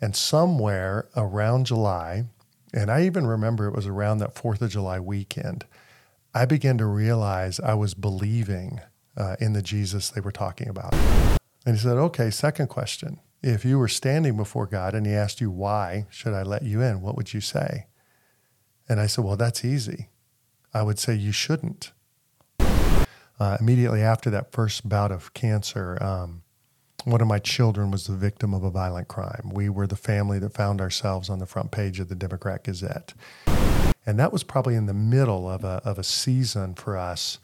And somewhere around July, and I even remember it was around that 4th of July weekend, I began to realize I was believing uh, in the Jesus they were talking about. And he said, Okay, second question. If you were standing before God and he asked you, Why should I let you in? What would you say? And I said, Well, that's easy. I would say you shouldn't. Uh, immediately after that first bout of cancer, um, one of my children was the victim of a violent crime. We were the family that found ourselves on the front page of the Democrat Gazette. And that was probably in the middle of a, of a season for us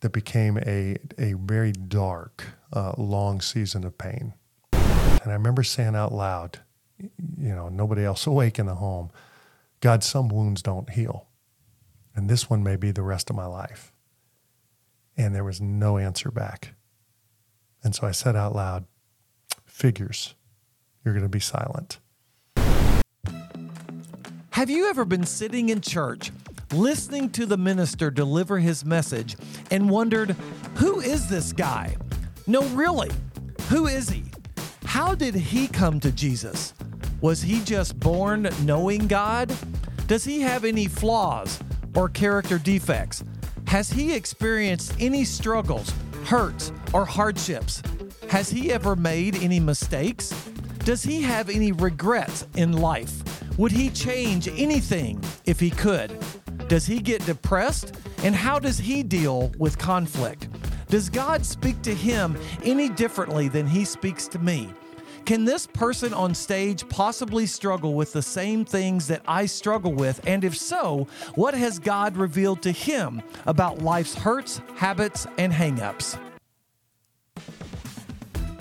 that became a, a very dark, uh, long season of pain. And I remember saying out loud, you know, nobody else awake in the home, God, some wounds don't heal. And this one may be the rest of my life. And there was no answer back. And so I said out loud, figures, you're going to be silent. Have you ever been sitting in church, listening to the minister deliver his message, and wondered, who is this guy? No, really, who is he? How did he come to Jesus? Was he just born knowing God? Does he have any flaws or character defects? Has he experienced any struggles, hurts, or hardships? Has he ever made any mistakes? Does he have any regrets in life? Would he change anything if he could? Does he get depressed? And how does he deal with conflict? Does God speak to him any differently than he speaks to me? Can this person on stage possibly struggle with the same things that I struggle with? And if so, what has God revealed to him about life's hurts, habits, and hangups?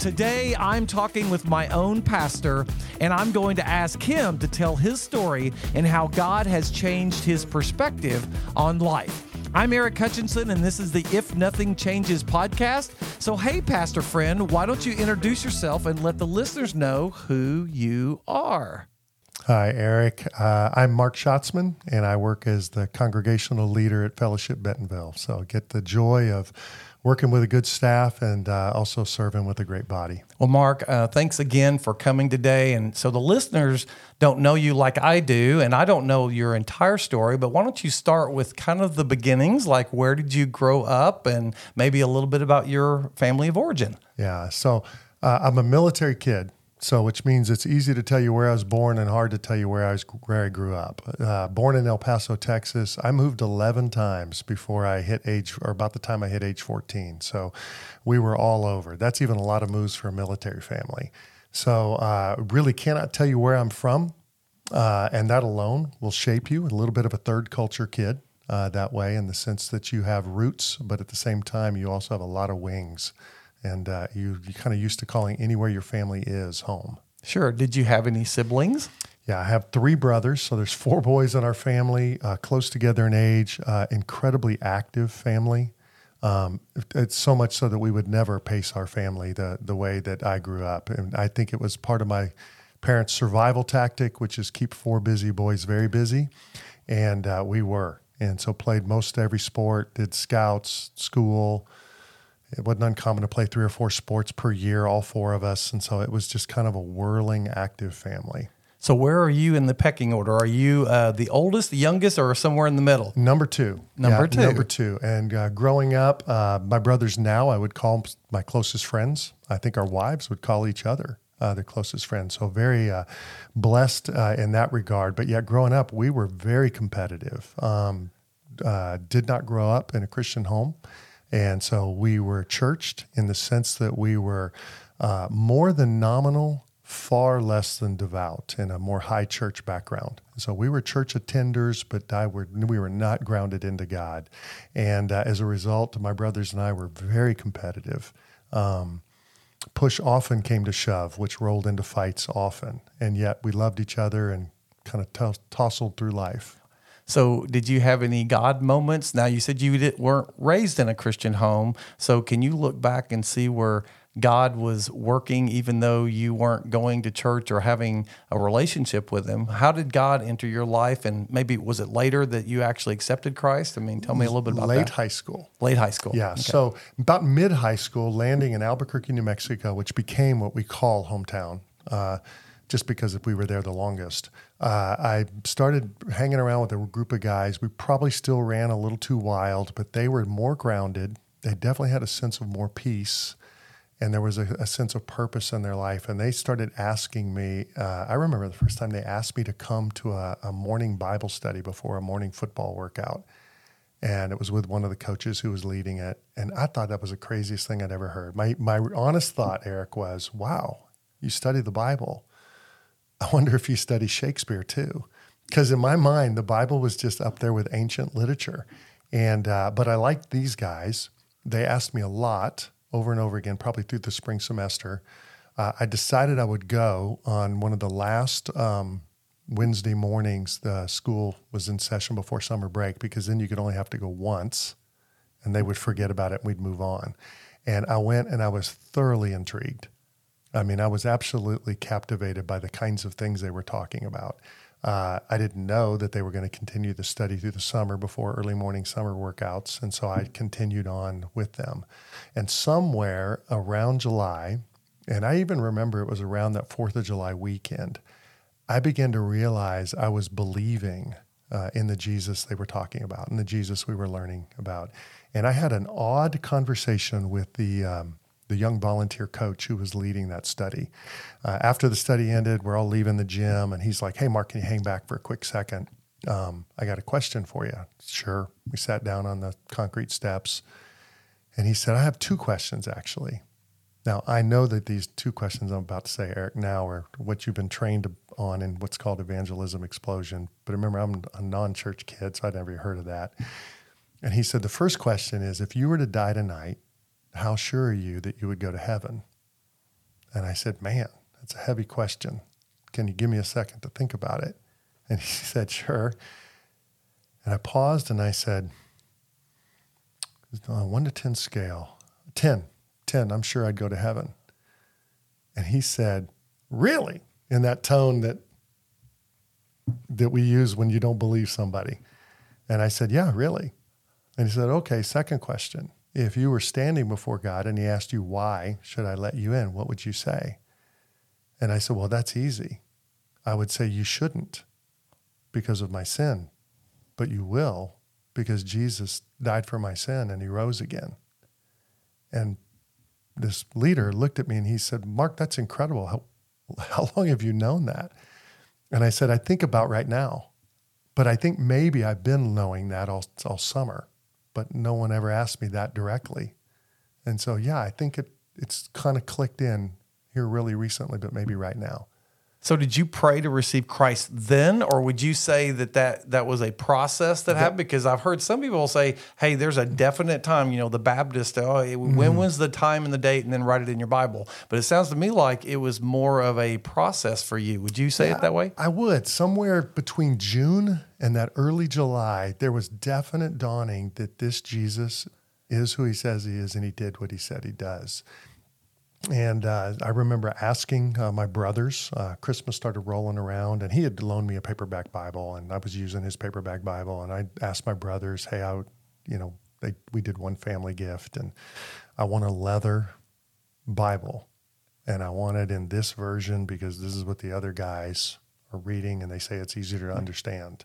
Today, I'm talking with my own pastor, and I'm going to ask him to tell his story and how God has changed his perspective on life. I'm Eric Hutchinson, and this is the If Nothing Changes podcast. So, hey, Pastor friend, why don't you introduce yourself and let the listeners know who you are? Hi, Eric. Uh, I'm Mark Schatzman, and I work as the congregational leader at Fellowship Bentonville. So, I get the joy of working with a good staff and uh, also serving with a great body. Well, Mark, uh, thanks again for coming today. And so the listeners don't know you like I do, and I don't know your entire story, but why don't you start with kind of the beginnings, like where did you grow up, and maybe a little bit about your family of origin? Yeah. So uh, I'm a military kid. So, which means it's easy to tell you where I was born and hard to tell you where I was where I grew up. Uh, born in El Paso, Texas. I moved 11 times before I hit age, or about the time I hit age 14. So, we were all over. That's even a lot of moves for a military family. So, uh, really cannot tell you where I'm from, uh, and that alone will shape you. A little bit of a third culture kid. Uh, that way, in the sense that you have roots, but at the same time, you also have a lot of wings and uh, you you kind of used to calling anywhere your family is home. Sure. Did you have any siblings? Yeah, I have three brothers, so there's four boys in our family, uh, close together in age, uh, incredibly active family. Um, it's so much so that we would never pace our family the the way that I grew up, and I think it was part of my parents' survival tactic, which is keep four busy boys very busy, and uh, we were, and so played most every sport, did scouts, school, it wasn't uncommon to play three or four sports per year, all four of us. And so it was just kind of a whirling, active family. So, where are you in the pecking order? Are you uh, the oldest, the youngest, or somewhere in the middle? Number two. Number yeah, two. Number two. And uh, growing up, uh, my brothers now, I would call my closest friends. I think our wives would call each other uh, their closest friends. So, very uh, blessed uh, in that regard. But yet, growing up, we were very competitive. Um, did not grow up in a Christian home. And so we were churched in the sense that we were uh, more than nominal, far less than devout in a more high church background. So we were church attenders, but I were, we were not grounded into God. And uh, as a result, my brothers and I were very competitive. Um, push often came to shove, which rolled into fights often. And yet we loved each other and kind of t- tousled through life. So, did you have any God moments? Now, you said you weren't raised in a Christian home. So, can you look back and see where God was working, even though you weren't going to church or having a relationship with Him? How did God enter your life? And maybe was it later that you actually accepted Christ? I mean, tell me a little bit about late that. Late high school. Late high school. Yeah. Okay. So, about mid high school, landing in Albuquerque, New Mexico, which became what we call hometown. Uh, just because if we were there the longest. Uh, I started hanging around with a group of guys. We probably still ran a little too wild, but they were more grounded. They definitely had a sense of more peace and there was a, a, sense of purpose in their life. And they started asking me. Uh, I remember the first time they asked me to come to a, a, morning Bible study before a morning football workout, and it was with one of the coaches who was leading it. And I thought that was the craziest thing I'd ever heard. My my honest thought, Eric, was, "Wow, you study the Bible. I wonder if you study Shakespeare too." Because in my mind, the Bible was just up there with ancient literature. And uh, but I liked these guys. They asked me a lot over and over again, probably through the spring semester. Uh, I decided I would go on one of the last um, Wednesday mornings. The school was in session before summer break because then you could only have to go once, and they would forget about it and we'd move on. And I went and I was thoroughly intrigued. I mean, I was absolutely captivated by the kinds of things they were talking about. Uh, I didn't know that they were going to continue the study through the summer before early morning summer workouts. And so I continued on with them. And somewhere around July, and I even remember it was around that 4th of July weekend, I began to realize I was believing uh, in the Jesus they were talking about, and the Jesus we were learning about. And I had an odd conversation with the um, the young volunteer coach who was leading that study. Uh, after the study ended, we're all leaving the gym, and he's like, Hey, Mark, can you hang back for a quick second? Um, I got a question for you. Sure. We sat down on the concrete steps, and he said, I have two questions actually. Now, I know that these two questions I'm about to say, Eric, now are what you've been trained on in what's called evangelism explosion. But remember, I'm a non church kid, so I'd never heard of that. And he said, The first question is if you were to die tonight, how sure are you that you would go to heaven? And I said, Man, that's a heavy question. Can you give me a second to think about it? And he said, Sure. And I paused and I said, On a one to 10 scale, 10, 10, I'm sure I'd go to heaven. And he said, Really? In that tone that that we use when you don't believe somebody. And I said, Yeah, really. And he said, Okay, second question. If you were standing before God and He asked you, Why should I let you in? What would you say? And I said, Well, that's easy. I would say, You shouldn't because of my sin, but you will because Jesus died for my sin and He rose again. And this leader looked at me and he said, Mark, that's incredible. How, how long have you known that? And I said, I think about right now. But I think maybe I've been knowing that all, all summer but no one ever asked me that directly. And so, yeah, I think it, it's kind of clicked in here really recently, but maybe right now. So, did you pray to receive Christ then, or would you say that that, that was a process that, happened? Because I've heard some people say, "Hey, there's a definite time." You know, the Baptist, oh, it, mm-hmm. when was the time and the date, and then write it in your Bible. But it sounds to me like it was more of a process for you. Would you say yeah, it that way? I would. Somewhere between June and that early July, there was definite dawning that this Jesus is who he says he is, and he did what he said he does. And uh, I remember asking uh, my brothers, uh, Christmas started rolling around, and he had loaned me a paperback Bible, and I was using his paperback Bible. And I asked my brothers, hey, I, you know, they, we did one family gift, and I want a leather Bible. And I want it in this version because this is what the other guys are reading, and they say it's easier to understand.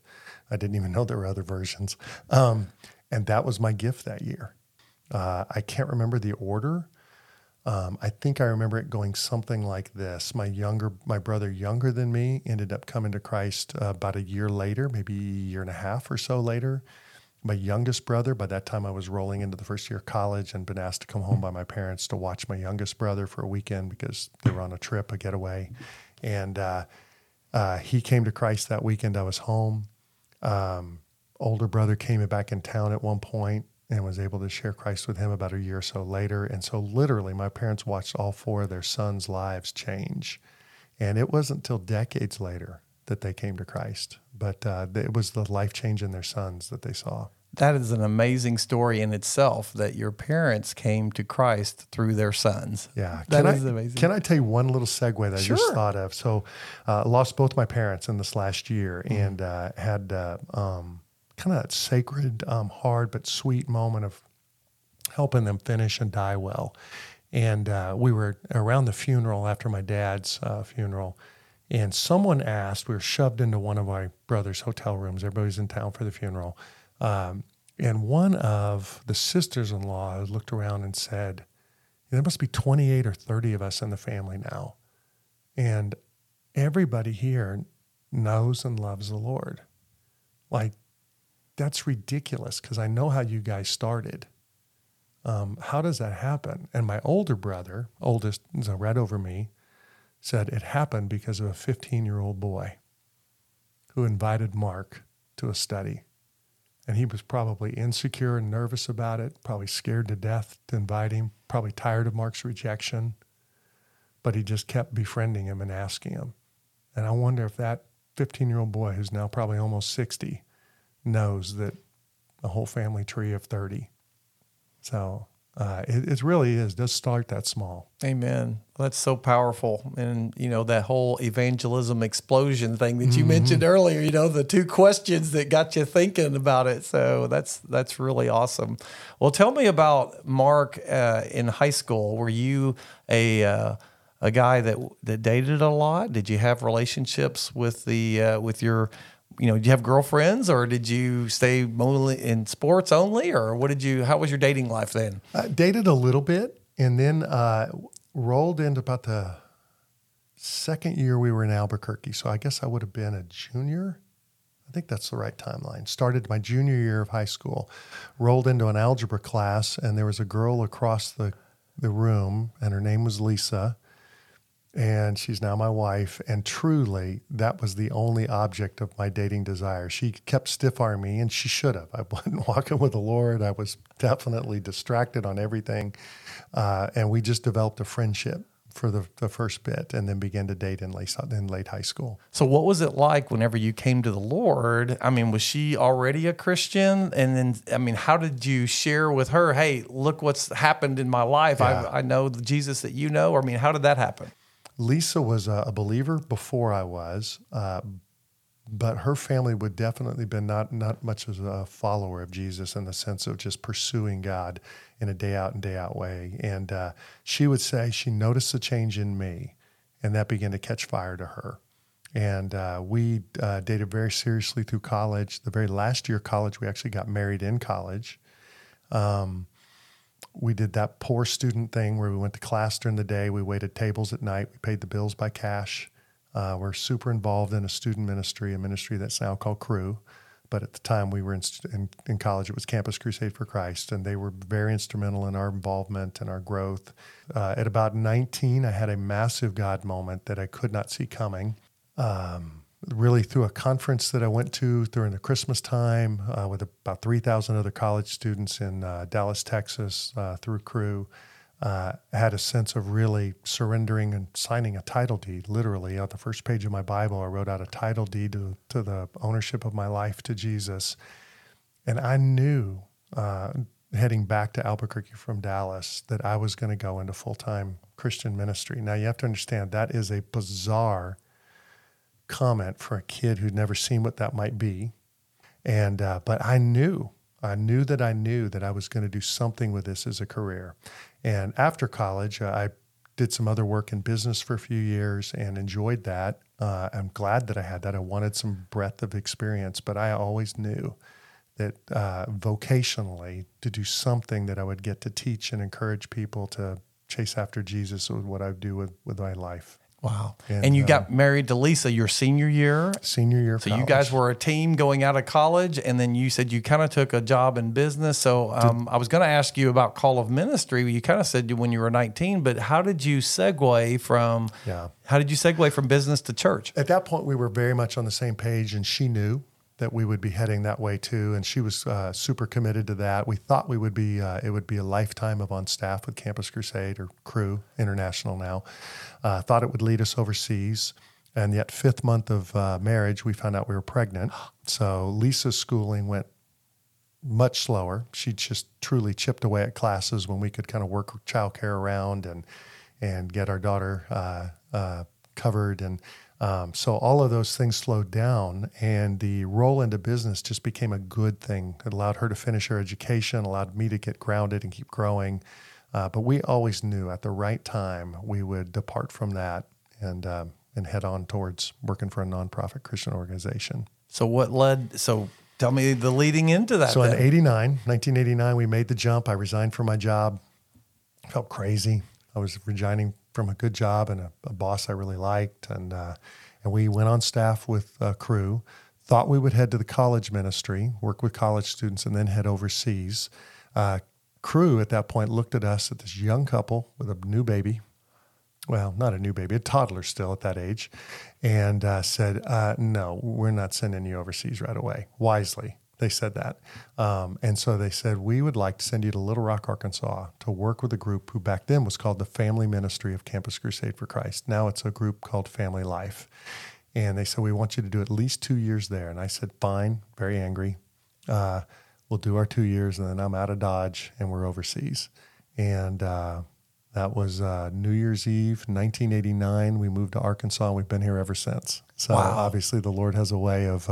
I didn't even know there were other versions. Um, and that was my gift that year. Uh, I can't remember the order um, I think I remember it going something like this. My younger, my brother, younger than me, ended up coming to Christ uh, about a year later, maybe a year and a half or so later. My youngest brother, by that time I was rolling into the first year of college and been asked to come home by my parents to watch my youngest brother for a weekend because they were on a trip, a getaway. And uh, uh, he came to Christ that weekend. I was home. Um, older brother came back in town at one point and was able to share Christ with him about a year or so later. And so, literally, my parents watched all four of their sons' lives change. And it wasn't until decades later that they came to Christ, but uh, it was the life change in their sons that they saw. That is an amazing story in itself that your parents came to Christ through their sons. Yeah. That can is I, amazing. Can I tell you one little segue that sure. I just thought of? So, uh, lost both my parents in this last year mm. and uh, had uh, um, kind of that sacred, um, hard but sweet moment of helping them finish and die well. And uh, we were around the funeral after my dad's uh, funeral, And someone asked, we were shoved into one of my brother's hotel rooms. Everybody's in town for the funeral. Um, and one of the sisters in law looked around and said, There must be 28 or 30 of us in the family now. And everybody here knows and loves the Lord. Like, that's ridiculous because I know how you guys started. Um, how does that happen? And my older brother, oldest, so right over me, said it happened because of a 15 year old boy who invited Mark to a study. And he was probably insecure and nervous about it, probably scared to death to invite him, probably tired of Mark's rejection. But he just kept befriending him and asking him. And I wonder if that 15 year old boy, who's now probably almost 60, knows that a whole family tree of 30. So uh, it, it really is, does start that small. Amen. That's so powerful. And, you know, that whole evangelism explosion thing that you mm-hmm. mentioned earlier, you know, the two questions that got you thinking about it. So that's, that's really awesome. Well, tell me about Mark uh, in high school. Were you a, uh, a guy that, that dated a lot? Did you have relationships with the, uh, with your, you know, did you have girlfriends or did you stay only in sports only or what did you, how was your dating life then? I dated a little bit and then uh, rolled into about the second year we were in Albuquerque. So I guess I would have been a junior. I think that's the right timeline. Started my junior year of high school, rolled into an algebra class, and there was a girl across the, the room, and her name was Lisa and she's now my wife. And truly, that was the only object of my dating desire. She kept stiff arming me, and she should have. I wasn't walking with the Lord. I was definitely distracted on everything. Uh, and we just developed a friendship for the, the first bit and then began to date in late, in late high school. So, what was it like whenever you came to the Lord? I mean, was she already a Christian? And then, I mean, how did you share with her, hey, look what's happened in my life? Yeah. I, I know the Jesus that you know. I mean, how did that happen? Lisa was a, a believer before I was, uh, but her family would definitely been not not much as a follower of Jesus in the sense of just pursuing God in a day out and day out way. And uh, she would say she noticed a change in me, and that began to catch fire to her. And uh, we uh, dated very seriously through college. The very last year of college, we actually got married in college. Um, we did that poor student thing where we went to class during the day, we waited tables at night, we paid the bills by cash. Uh, we're super involved in a student ministry, a ministry that's now called Cru. But at the time we were in, in, in, college, it was Campus Crusade for Christ, and they were very instrumental in our involvement and our growth. Uh, at about 19, I had a massive God moment that I could not see coming. Um, really through a conference that I went to during the Christmas time uh, with about 3,000 other college students in uh, Dallas, Texas, uh, through Cru, Uh, had a sense of really surrendering and signing a title deed. Literally, on the first page of my Bible, I wrote out a title deed to, to the ownership of my life to Jesus. And I knew uh, heading back to Albuquerque from Dallas that I was going to go into full time Christian ministry. Now, you have to understand that is a bizarre comment for a kid who'd never seen what that might be. And uh, but I knew, I knew that I knew that I was going to do something with this as a career. And after college, uh, I did some other work in business for a few years and enjoyed that. Uh, I'm glad that I had that. I wanted some breadth of experience, but I always knew that uh, vocationally to do something that I would get to teach and encourage people to chase after Jesus was what I would do with, with my life. Wow. And, and you uh, got married to Lisa your senior year? Senior year. So college. you guys were a team going out of college, and then you said you kind of took a job in business. So um, did, I was going to ask you about call of ministry. You kind of said when you were 19, but how did you segue from? Yeah. How did you segue from business to church? At that point, we were very much on the same page, and she knew that we would be heading that way too, and she was uh, super committed to that. We thought we would be uh, it would be a lifetime of on staff with Campus Crusade or Cru International now. Uh, thought it would lead us overseas, and yet fifth month of uh, marriage, we found out we were pregnant. So Lisa's schooling went much slower. She just truly chipped away at classes when we could kind of work childcare around and and get our daughter uh, uh, covered and um, so all of those things slowed down, and the roll into business just became a good thing. It allowed her to finish her education, allowed me to get grounded and keep growing. Uh, but we always knew at the right time we would depart from that and um, and head on towards working for a nonprofit Christian organization. So what led? So tell me the leading into that. So in then. 89, 1989, we made the jump. I resigned from my job. Felt crazy. I was resigning from a good job and a, a boss I really liked. And, uh, and we went on staff with a Cru. Thought we would head to the college ministry, work with college students, and then head overseas. Uh, Cru at that point looked at us at this young couple with a new baby, well, not a new baby, a toddler still at that age, and uh, said, uh, No, we're not sending you overseas right away. Wisely, they said that. Um, and so they said, We would like to send you to Little Rock, Arkansas to work with a group who back then was called the Family Ministry of Campus Crusade for Christ. Now it's a group called Family Life. And they said, We want you to do at least two years there. And I said, Fine, very angry. Uh, we'll do our two years, and then I'm out of Dodge and we're overseas. And uh, that was uh, New Year's Eve, 1989. We moved to Arkansas, and we've been here ever since. So Wow. obviously, the Lord has a way of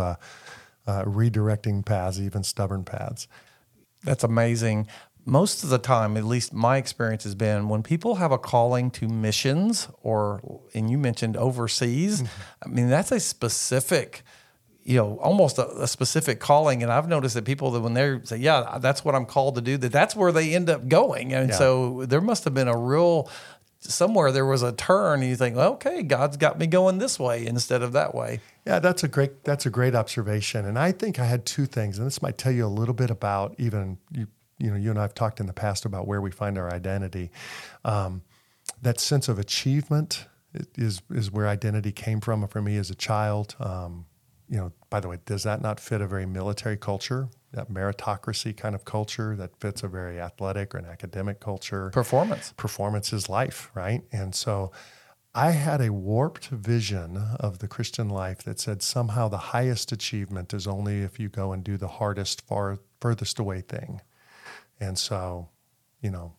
uh, redirecting paths, even stubborn paths. That's amazing. Most of the time, at least my experience has been when people have a calling to missions or, and you mentioned overseas, I mean, that's a specific, you know, almost a, a specific calling. And I've noticed that people that when they say, yeah, that's what I'm called to do, that that's where they end up going. And Yeah. so there must have been a real, somewhere there was a turn. And you think, well, okay, God's got me going this way instead of that way. Yeah, that's a great that's a great observation, and I think I had two things, and this might tell you a little bit about even you. You know, you and I have talked in the past about where we find our identity. Um, that sense of achievement is is where identity came from for me as a child. Um, you know, by the way, does that not fit a very military culture, that meritocracy kind of culture that fits a very athletic or an academic culture? Performance. performance is life, right? And so I had a warped vision of the Christian life that said somehow the highest achievement is only if you go and do the hardest, far furthest away thing. And so, you know,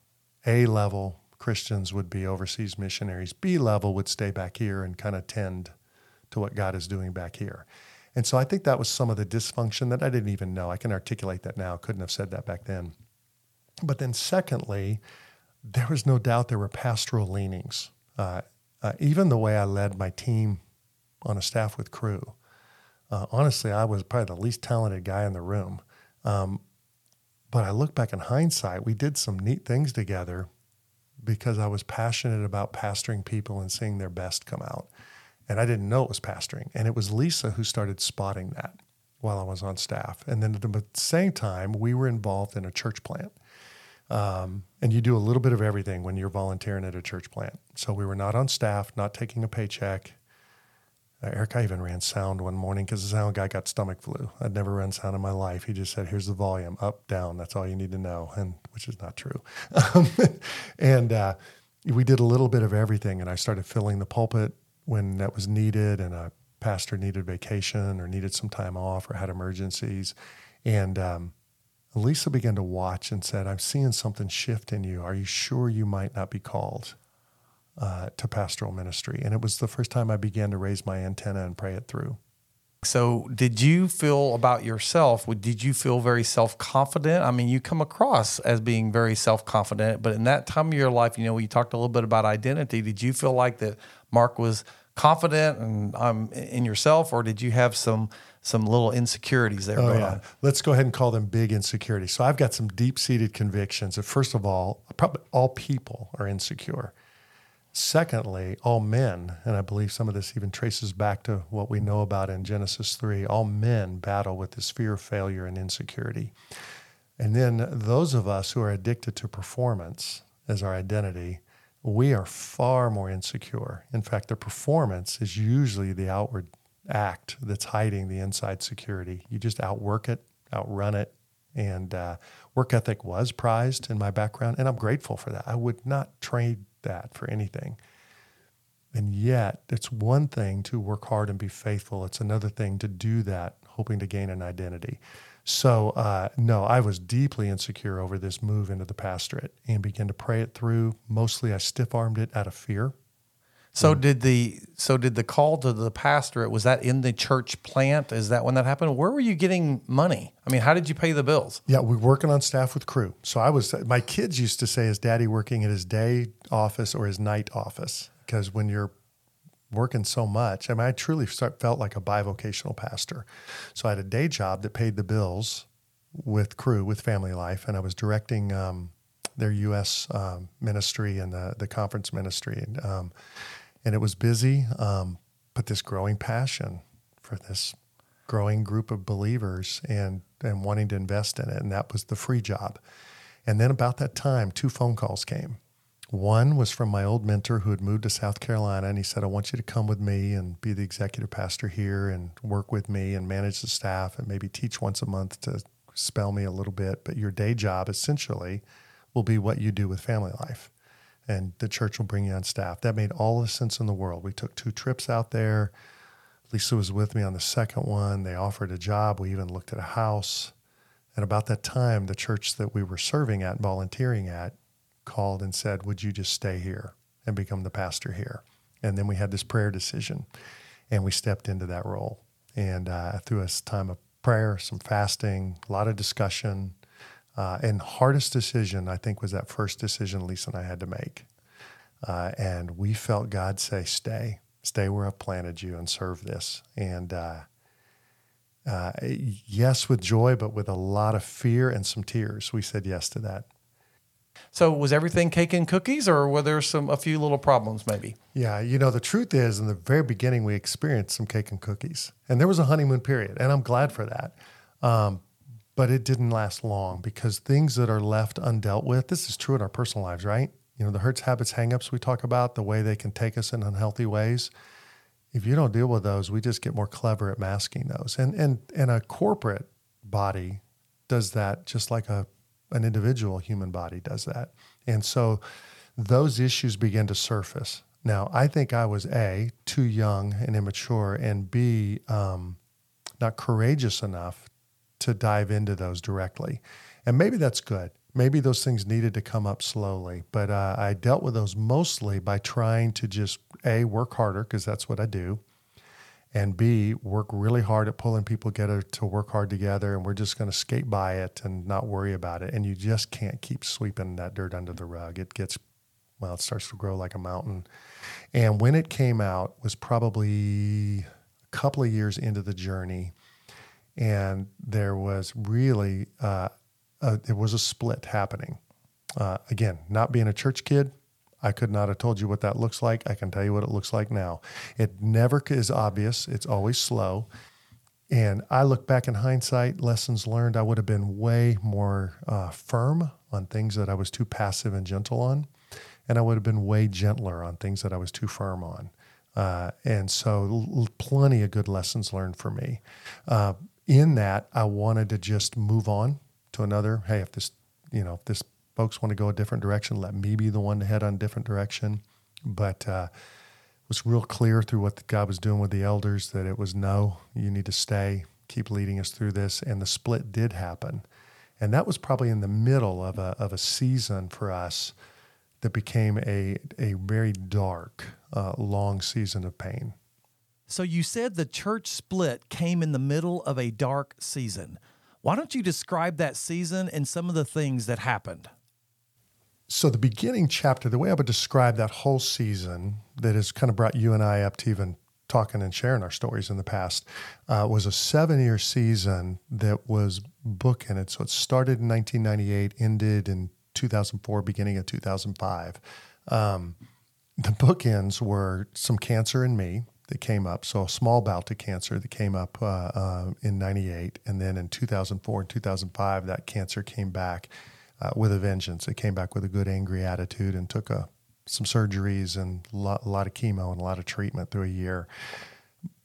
A level Christians would be overseas missionaries, B level would stay back here and kind of tend to what God is doing back here. And so I think that was some of the dysfunction that I didn't even know. I can articulate that now, couldn't have said that back then. But then, secondly, there was no doubt there were pastoral leanings. Uh, uh, even the way I led my team on a staff with Cru, uh, honestly, I was probably the least talented guy in the room. Um, but I look back in hindsight, we did some neat things together because I was passionate about pastoring people and seeing their best come out. And I didn't know it was pastoring. And it was Lisa who started spotting that while I was on staff. And then at the same time, we were involved in a church plant. Um, and you do a little bit of everything when you're volunteering at a church plant. So we were not on staff, not taking a paycheck. Uh, Eric, I even ran sound one morning because the sound guy got stomach flu. I'd never run sound in my life. He just said, "Here's the volume, up, down. That's all you need to know," and which is not true. And uh, we did a little bit of everything. And I started filling the pulpit when that was needed, and a pastor needed vacation or needed some time off or had emergencies. And um, Lisa began to watch and said, I'm seeing something shift in you. Are you sure you might not be called uh, to pastoral ministry? And it was the first time I began to raise my antenna and pray it through. So, did you feel about yourself? Did you feel very self confident? I mean, you come across as being very self confident, but in that time of your life, you know, you talked a little bit about identity. Did you feel like that Mark was confident and um, in yourself, or did you have some some little insecurities there Oh, going yeah. on? Let's go ahead and call them big insecurities. So I've got some deep seated convictions that, first of all, probably all people are insecure. Secondly, all men, and I believe some of this even traces back to what we know about in Genesis 3, all men battle with this fear of failure and insecurity. And then those of us who are addicted to performance as our identity, we are far more insecure. In fact, the performance is usually the outward act that's hiding the inside security. You just outwork it, outrun it. And uh, work ethic was prized in my background, and I'm grateful for that. I would not trade that for anything. And yet, it's one thing to work hard and be faithful. It's another thing to do that, hoping to gain an identity. So, uh, no, I was deeply insecure over this move into the pastorate and began to pray it through. Mostly, I stiff armed it out of fear. So did the so did the call to the pastorate was that in the church plant? Is that when that happened? Where were you getting money? I mean, how did you pay the bills? Yeah, we're working on staff with Cru. So I was, my kids used to say, is daddy working at his day office or his night office? Because when you're working so much. I mean, I truly felt like a bivocational pastor. So I had a day job that paid the bills with Cru with family life, and I was directing um, their U.S. Um, ministry and the, the conference ministry. And, um, and it was busy, um, but this growing passion for this growing group of believers and, and wanting to invest in it. And that was the free job. And then about that time, two phone calls came one was from my old mentor who had moved to South Carolina, and he said, I want you to come with me and be the executive pastor here and work with me and manage the staff and maybe teach once a month to spell me a little bit. But your day job essentially will be what you do with family life. And the church will bring you on staff. That made all the sense in the world. We took two trips out there. Lisa was with me on the second one. They offered a job. We even looked at a house. And about that time, the church that we were serving at, volunteering at, called and said, Would you just stay here and become the pastor here? And then we had this prayer decision and we stepped into that role. And uh, through a time of prayer, some fasting, a lot of discussion, uh, and hardest decision, I think, was that first decision Lisa and I had to make. Uh, and we felt God say, Stay, stay where I've planted you and serve this. And uh, uh, yes, with joy, but with a lot of fear and some tears, we said yes to that. So was everything cake and cookies, or were there some a few little problems maybe? Yeah, you know the truth is, in the very beginning, we experienced some cake and cookies, and there was a honeymoon period, and I'm glad for that. Um, but it didn't last long because things that are left undealt with. This is true in our personal lives, right? You know the hurts, habits, hangups we talk about, the way they can take us in unhealthy ways. If you don't deal with those, we just get more clever at masking those, and and and a corporate body does that just like a an individual human body does that. And so those issues begin to surface. Now, I think I was A, too young and immature, and B, um, not courageous enough to dive into those directly. And maybe that's good. Maybe those things needed to come up slowly, but uh, I dealt with those mostly by trying to just A, work harder, because that's what I do, and B, work really hard at pulling people together to work hard together. And we're just going to skate by it and not worry about it. And you just can't keep sweeping that dirt under the rug. It gets, well, it starts to grow like a mountain. And when it came out was probably a couple of years into the journey. And there was really, uh, a, there was a split happening. Uh, again, not being a church kid, I could not have told you what that looks like. I can tell you what it looks like now. It never is obvious, it's always slow. And I look back in hindsight, lessons learned, I would have been way more uh, firm on things that I was too passive and gentle on. And I would have been way gentler on things that I was too firm on. Uh, and so, l- plenty of good lessons learned for me. Uh, in that, I wanted to just move on to another. Hey, if this, you know, if this folks want to go a different direction, let me be the one to head on a different direction. But uh, it was real clear through what God was doing with the elders that it was no, you need to stay, keep leading us through this. And the split did happen. And that was probably in the middle of a, of a season for us that became a, a very dark, uh, long season of pain. So you said the church split came in the middle of a dark season. Why don't you describe that season and some of the things that happened? So the beginning chapter, the way I would describe that whole season that has kind of brought you and I up to even talking and sharing our stories in the past, uh, was a seven-year season that was bookended. So it started in 1998, ended in 2004, beginning of 2005. Um, the bookends were some cancer in me that came up. So a small bout of cancer that came up uh, uh, in 98. And then in 2004 and 2005, that cancer came back uh, with a vengeance. It came back with a good angry attitude and took a, some surgeries and a lot, a lot of chemo and a lot of treatment through a year.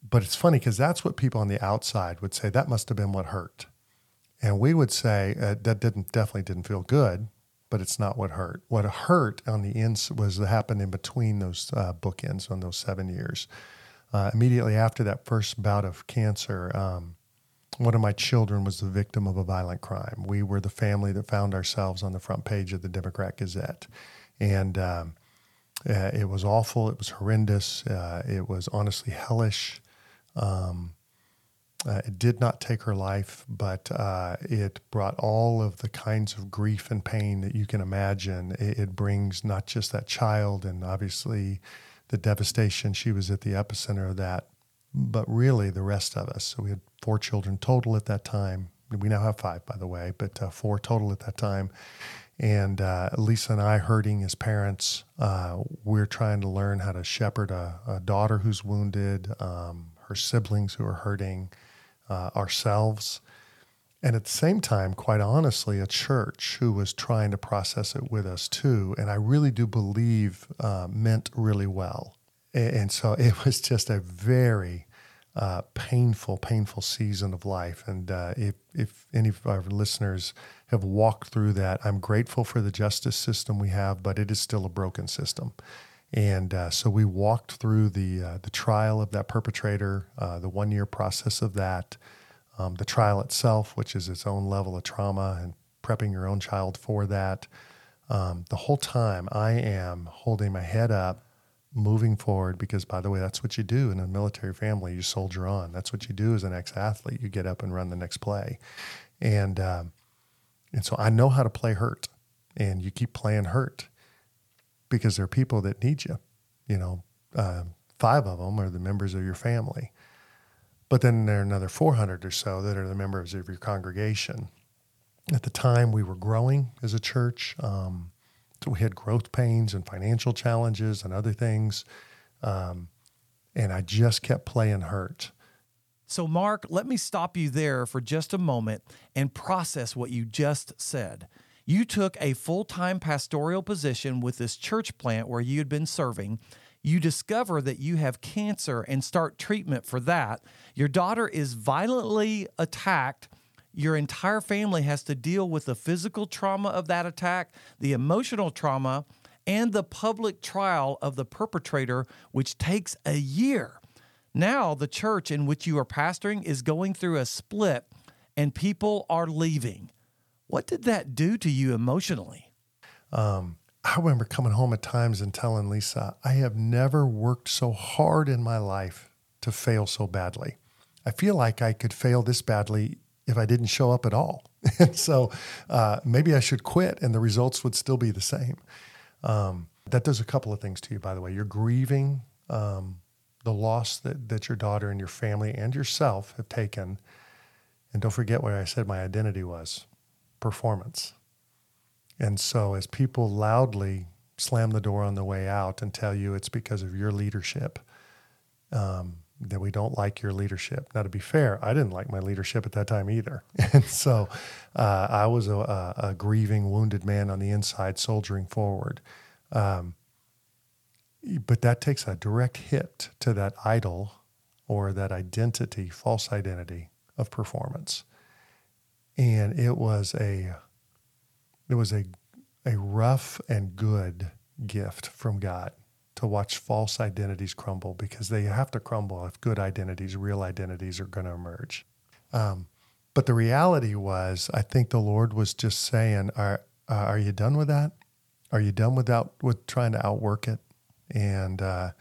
But it's funny because that's what people on the outside would say that must have been what hurt. And we would say uh, that didn't definitely didn't feel good, but it's not what hurt. What hurt on the ends was what happened in between those uh, bookends on those seven years. Uh, immediately after that first bout of cancer, um, one of my children was the victim of a violent crime. We were the family that found ourselves on the front page of the Democrat Gazette. And um, uh, it was awful. It was horrendous. Uh, it was honestly hellish. Um, uh, it did not take her life, but uh, it brought all of the kinds of grief and pain that you can imagine. It, it brings not just that child and obviously the devastation. She was at the epicenter of that. But really, the rest of us. So we had four children total at that time. We now have five, by the way, but uh, four total at that time. And uh, Lisa and I, hurting as parents, uh, we're trying to learn how to shepherd a, a daughter who's wounded, um, her siblings who are hurting, uh, ourselves. And at the same time, quite honestly, a church who was trying to process it with us too. And I really do believe uh, meant really well. And, and, so it was just a very uh, painful, painful season of life. And uh, if, if any of our listeners have walked through that, I'm grateful for the justice system we have, but it is still a broken system. And uh, so we walked through the uh, the trial of that perpetrator, uh, the one year process of that, um, the trial itself, which is its own level of trauma, and prepping your own child for that. Um, the whole time, I am holding my head up, moving forward, because by the way, that's what you do in a military family. You soldier on. That's what you do as an ex athlete. You get up and run the next play, and um, and so I know how to play hurt, and you keep playing hurt because there are people that need you. You know, uh, five of them are the members of your family. But then there are another 400 or so that are the members of your congregation. At the time, we were growing as a church. Um, so we had growth pains and financial challenges and other things. Um, and I just kept playing hurt. So, Mark, let me stop you there for just a moment and process what you just said. You took a full time pastoral position with this church plant where you had been serving you discover that you have cancer and start treatment for that. Your daughter is violently attacked. Your entire family has to deal with the physical trauma of that attack, the emotional trauma, and the public trial of the perpetrator, which takes a year. Now, the church in which you are pastoring is going through a split and people are leaving. What did that do to you emotionally? Um, I remember coming home at times and telling Lisa, I have never worked so hard in my life to fail so badly. I feel like I could fail this badly if I didn't show up at all. and so uh, maybe I should quit and the results would still be the same. Um, that does a couple of things to you, by the way. You're grieving um, the loss that, that your daughter and your family and yourself have taken. And don't forget what I said my identity was performance. And so, as people loudly slam the door on the way out and tell you it's because of your leadership, um, that we don't like your leadership. Now, to be fair, I didn't like my leadership at that time either. And so uh, I was a, a, a, grieving, wounded man on the inside, soldiering forward. Um, but that takes a direct hit to that idol or that identity, false identity of performance. And it was a it was a, a rough and good gift from God to watch false identities crumble because they have to crumble if good identities, real identities are going to emerge. Um, but the reality was, I think the Lord was just saying, "Are uh, are you done with that? Are you done without with trying to outwork it? And uh,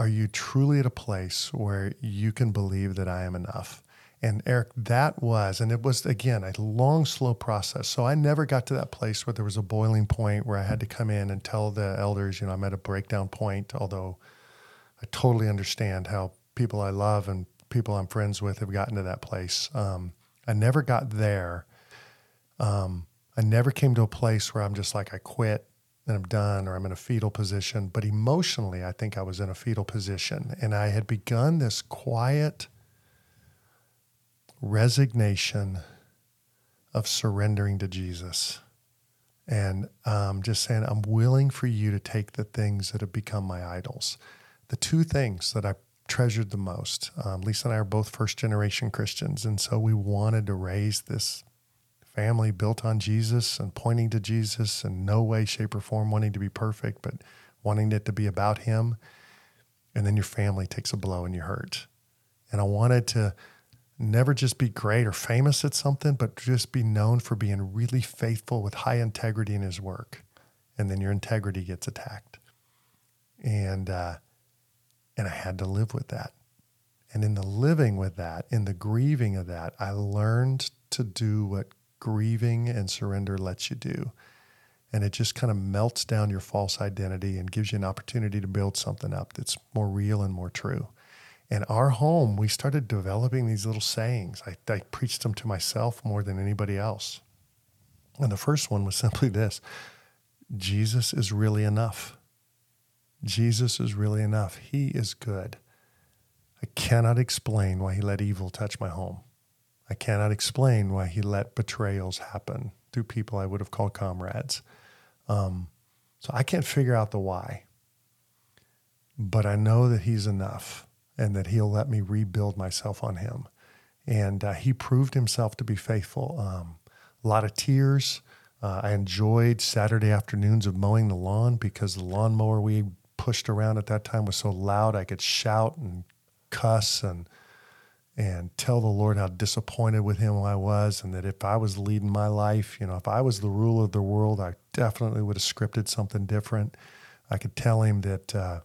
are you truly at a place where you can believe that I am enough?" And Eric, that was, and it was again a long, slow process. So I never got to that place where there was a boiling point where I had to come in and tell the elders, you know, I'm at a breakdown point. Although I totally understand how people I love and people I'm friends with have gotten to that place. Um, I never got there. Um, I never came to a place where I'm just like, I quit and I'm done or I'm in a fetal position. But emotionally, I think I was in a fetal position. And I had begun this quiet, resignation of surrendering to Jesus and um, just saying, I'm willing for you to take the things that have become my idols. The two things that I treasured the most. Um, Lisa and I are both first generation Christians. And so we wanted to raise this family built on Jesus and pointing to Jesus in no way, shape, or form wanting to be perfect, but wanting it to be about Him. And then your family takes a blow and you hurt. And I wanted to never just be great or famous at something, but just be known for being really faithful with high integrity in his work. And then your integrity gets attacked. And, uh, and I had to live with that. And in the living with that, in the grieving of that, I learned to do what grieving and surrender lets you do. and it just kind of melts down your false identity and gives you an opportunity to build something up that's more real and more true. And our home, we started developing these little sayings. I, I preached them to myself more than anybody else. And the first one was simply this Jesus is really enough. Jesus is really enough. He is good. I cannot explain why he let evil touch my home. I cannot explain why he let betrayals happen through people I would have called comrades. Um, so I can't figure out the why. But I know that he's enough and that he'll let me rebuild myself on him. And uh, he proved himself to be faithful. Um, a lot of tears. Uh, I enjoyed Saturday afternoons of mowing the lawn because the lawnmower we pushed around at that time was so loud I could shout and cuss and and tell the Lord how disappointed with him I was and that if I was leading my life, you know, if I was the ruler of the world, I definitely would have scripted something different. I could tell him that uh,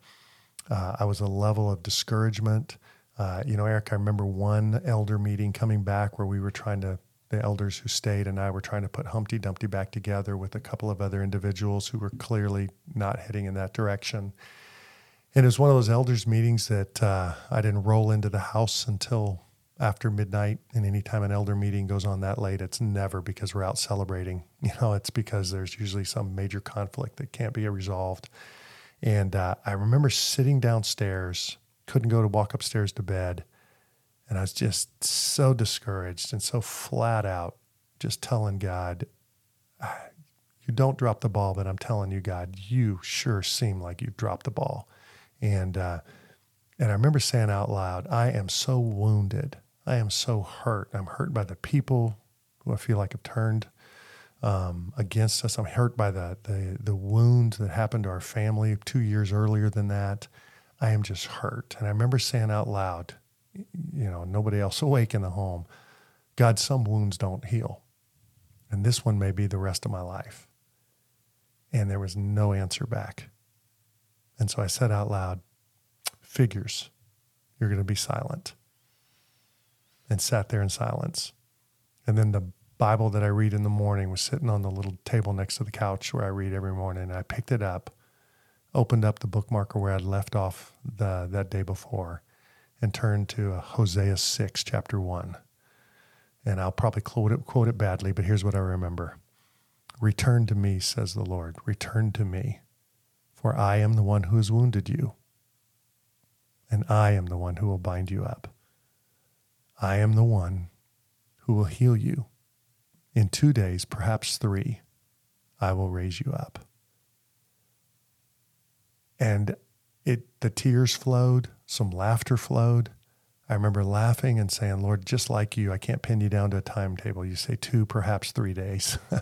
uh, I was a level of discouragement. Uh, you know, Eric, I remember one elder meeting coming back where we were trying to, the elders who stayed and I were trying to put Humpty Dumpty back together with a couple of other individuals who were clearly not heading in that direction. And it was one of those elders meetings that uh, I didn't roll into the house until after midnight. And anytime an elder meeting goes on that late, it's never because we're out celebrating. You know, it's because there's usually some major conflict that can't be resolved. And uh, I remember sitting downstairs, couldn't go to walk upstairs to bed. And I was just so discouraged and so flat out, just telling God, ah, You don't drop the ball, but I'm telling you, God, you sure seem like you've dropped the ball. And uh, and I remember saying out loud, I am so wounded. I am so hurt. I'm hurt by the people who I feel like have turned um, against us. I'm hurt by that. the the wounds that happened to our family two years earlier than that. I am just hurt. And I remember saying out loud, you know, nobody else awake in the home, God, some wounds don't heal. And this one may be the rest of my life. And there was no answer back. And so I said out loud, Figures, you're going to be silent. And sat there in silence. And then the Bible that I read in the morning was sitting on the little table next to the couch where I read every morning. I picked it up, opened up the bookmarker where I'd left off the, that day before, and turned to uh, Hosea 6, chapter 1. And I'll probably quote it, quote it badly, but here's what I remember Return to me, says the Lord. Return to me for I am the one who has wounded you, and I am the one who will bind you up. I am the one who will heal you. In two days, perhaps three, I will raise you up. And it the tears flowed, some laughter flowed. I remember laughing and saying, Lord, just like you, I can't pin you down to a timetable. You say two, perhaps three days.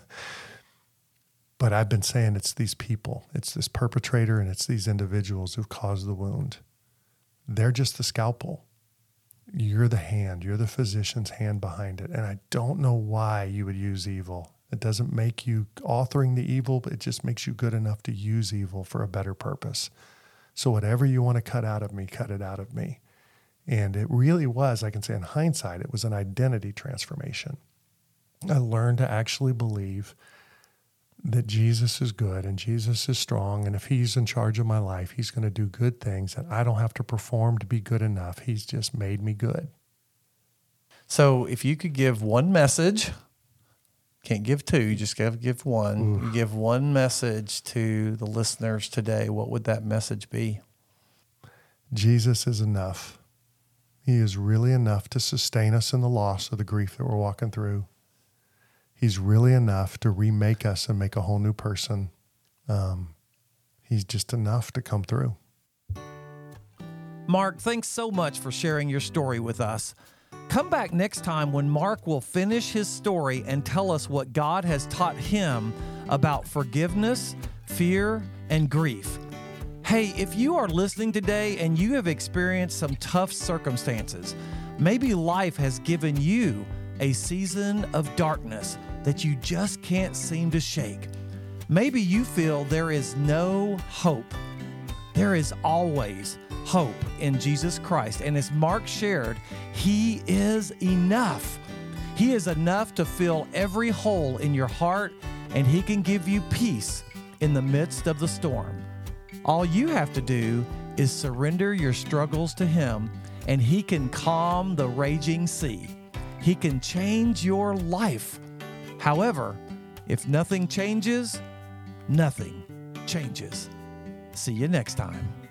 But I've been saying it's these people, it's this perpetrator, and it's these individuals who've caused the wound. They're just the scalpel. You're the hand, you're the physician's hand behind it. And I don't know why you would use evil. It doesn't make you authoring the evil, but it just makes you good enough to use evil for a better purpose. So, whatever you want to cut out of me, cut it out of me. And it really was, I can say in hindsight, it was an identity transformation. I learned to actually believe that Jesus is good and Jesus is strong. And if He's in charge of my life, He's going to do good things. And I don't have to perform to be good enough. He's just made me good. So if you could give one message, can't give two, you just got to give one. Oof. You give one message to the listeners today, what would that message be? Jesus is enough. He is really enough to sustain us in the loss of the grief that we're walking through. He's really enough to remake us and make a whole new person. Um, he's just enough to come through. Mark, thanks so much for sharing your story with us. Come back next time when Mark will finish his story and tell us what God has taught him about forgiveness, fear, and grief. Hey, if you are listening today and you have experienced some tough circumstances, maybe life has given you a season of darkness that you just can't seem to shake. Maybe you feel there is no hope. There is always hope in Jesus Christ. And as Mark shared, He is enough. He is enough to fill every hole in your heart, and He can give you peace in the midst of the storm. All you have to do is surrender your struggles to Him, and He can calm the raging sea. He can change your life However, if nothing changes, nothing changes. See you next time.